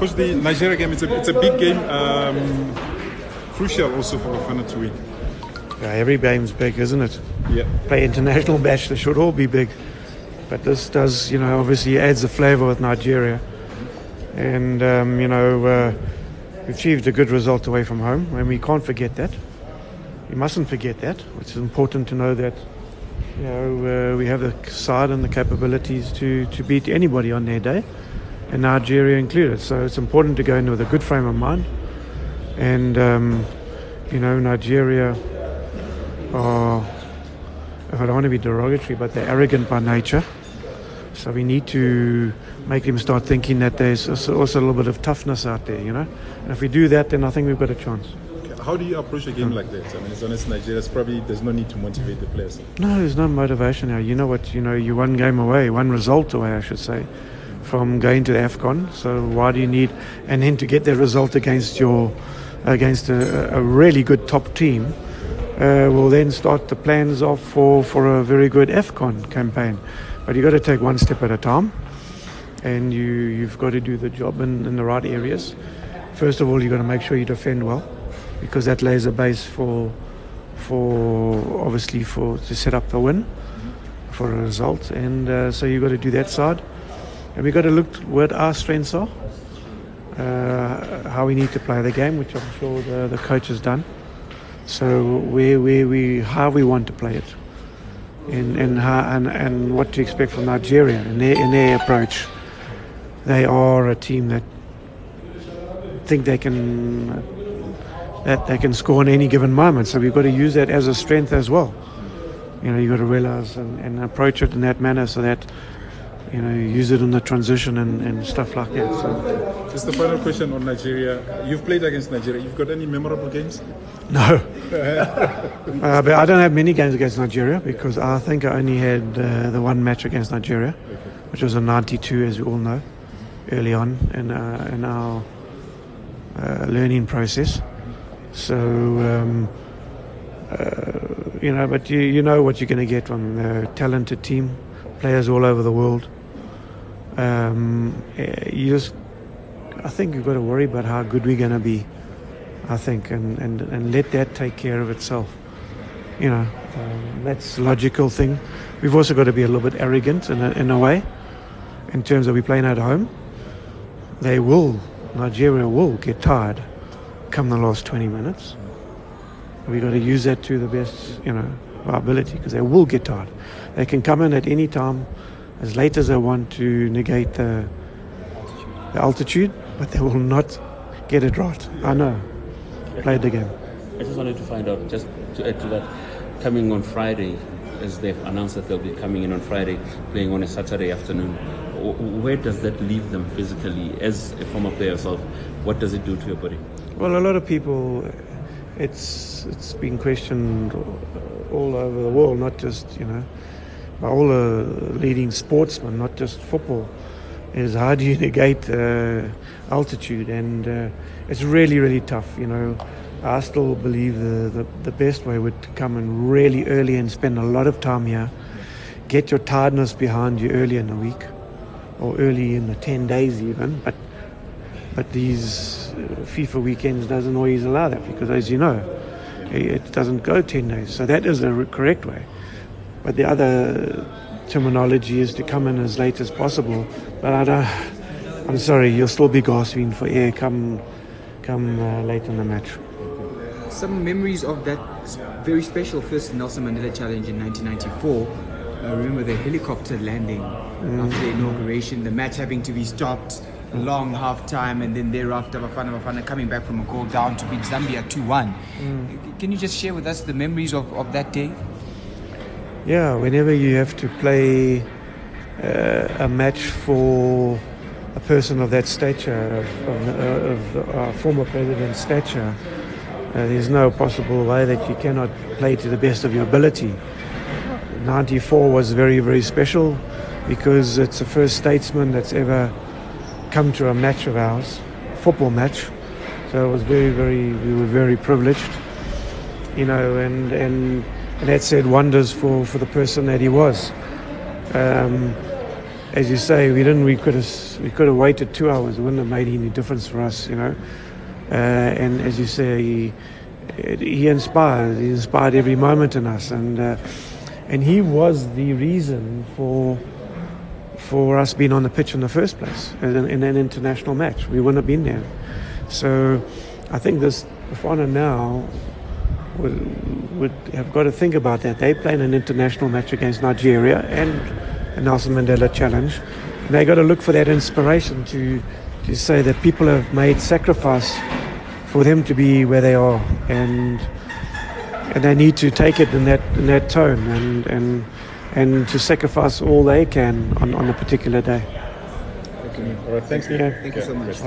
Coach, the Nigeria game, it's a, it's a big game, um, crucial also for Bafana to win. Yeah, every game's big, isn't it? Yeah. Play international match, they should all be big. But this does, you know, obviously adds a flavour with Nigeria. And, um, you know, uh, we achieved a good result away from home, and we can't forget that. We mustn't forget that. It's important to know that, you know, uh, we have the side and the capabilities to, to beat anybody on their day, and Nigeria included. So it's important to go in with a good frame of mind. And, um, you know, Nigeria are, if I don't want to be derogatory, but they're arrogant by nature. So we need to make them start thinking that there's also a little bit of toughness out there, you know. And if we do that, then I think we've got a chance. Okay, How do you approach a game like that? I mean, it's honest Nigeria's probably there's no need to motivate the players. No, there's no motivation now. You know what? You know, you're one game away, one result away, I should say, from going to the Afcon. So why do you need? And then to get that result against your, against a, a really good top team, uh, will then start the plans off for for a very good Afcon campaign. But you've got to take one step at a time, and you you've got to do the job in, in the right areas. First of all, you've got to make sure you defend well, because that lays a base for for obviously for to set up the win for a result. And uh, so you've got to do that side, and we've got to look what our strengths are, uh, how we need to play the game, which I'm sure the, the coach has done. So where where we how we want to play it and and, how, and and what to expect from Nigeria in their in their approach. They are a team that think they can that they can score in any given moment. So we've got to use that as a strength as well. You know, you've got to realize and, and approach it in that manner so that you know use it in the transition and, and stuff like that. So Just the final question on Nigeria. You've played against Nigeria. You've got any memorable games? no, uh, but I don't have many games against Nigeria because I think I only had uh, the one match against Nigeria, which was in '92, as we all know, early on in, uh, in our uh, learning process. So, um, uh, you know, but you, you know what you're going to get from a talented team, players all over the world. Um, eh, you just, I think you've got to worry about how good we're going to be. I think, and, and, and let that take care of itself. You know, um, that's a logical thing. We've also got to be a little bit arrogant in a, in a way, in terms of we playing at home. They will, Nigeria will get tired come the last 20 minutes. We've got to use that to the best, you know, our ability because they will get tired. They can come in at any time, as late as they want to negate the, the altitude, but they will not get it right. I know. Played the game. I just wanted to find out, just to add to that, coming on Friday, as they've announced that they'll be coming in on Friday, playing on a Saturday afternoon, where does that leave them physically? As a former player yourself, what does it do to your body? Well, a lot of people, it's it's been questioned all over the world, not just you know by all the leading sportsmen, not just football. Is how do you negate uh, altitude? And uh, it's really really tough. You know, I still believe the, the the best way would come in really early and spend a lot of time here. Get your tiredness behind you early in the week, or early in the ten days even. But but these uh, FIFA weekends doesn't always allow that because, as you know, it doesn't go 10 days. So that is the correct way. But the other terminology is to come in as late as possible. But I don't, I'm sorry, you'll still be gasping for air come, come uh, late in the match. Some memories of that very special first Nelson Mandela Challenge in 1994. I remember the helicopter landing after the inauguration, the match having to be stopped, a long half time, and then thereafter Bafana Bafana coming back from a goal down to beat Zambia 2 1. Can you just share with us the memories of, of that day? Yeah, whenever you have to play uh, a match for a person of that stature, of, of, of our former president's stature, uh, there's no possible way that you cannot play to the best of your ability. 94 was very, very special because it's the first statesman that's ever come to a match of ours, football match. So it was very, very, we were very privileged, you know, and, and, and that said wonders for, for the person that he was. Um, as you say, we didn't. We could have. We could have waited two hours. It wouldn't have made any difference for us, you know. Uh, and as you say, he, he inspired. He inspired every moment in us, and uh, and he was the reason for for us being on the pitch in the first place in, in an international match. We wouldn't have been there. So I think this Bafana now would, would have got to think about that. They play in an international match against Nigeria and a Nelson Mandela Challenge. And they got to look for that inspiration to to say that people have made sacrifice for them to be where they are, and and they need to take it in that in that tone and and and to sacrifice all they can on, on a particular day. Okay. All right, thanks, Nick. Okay. Thank you so much.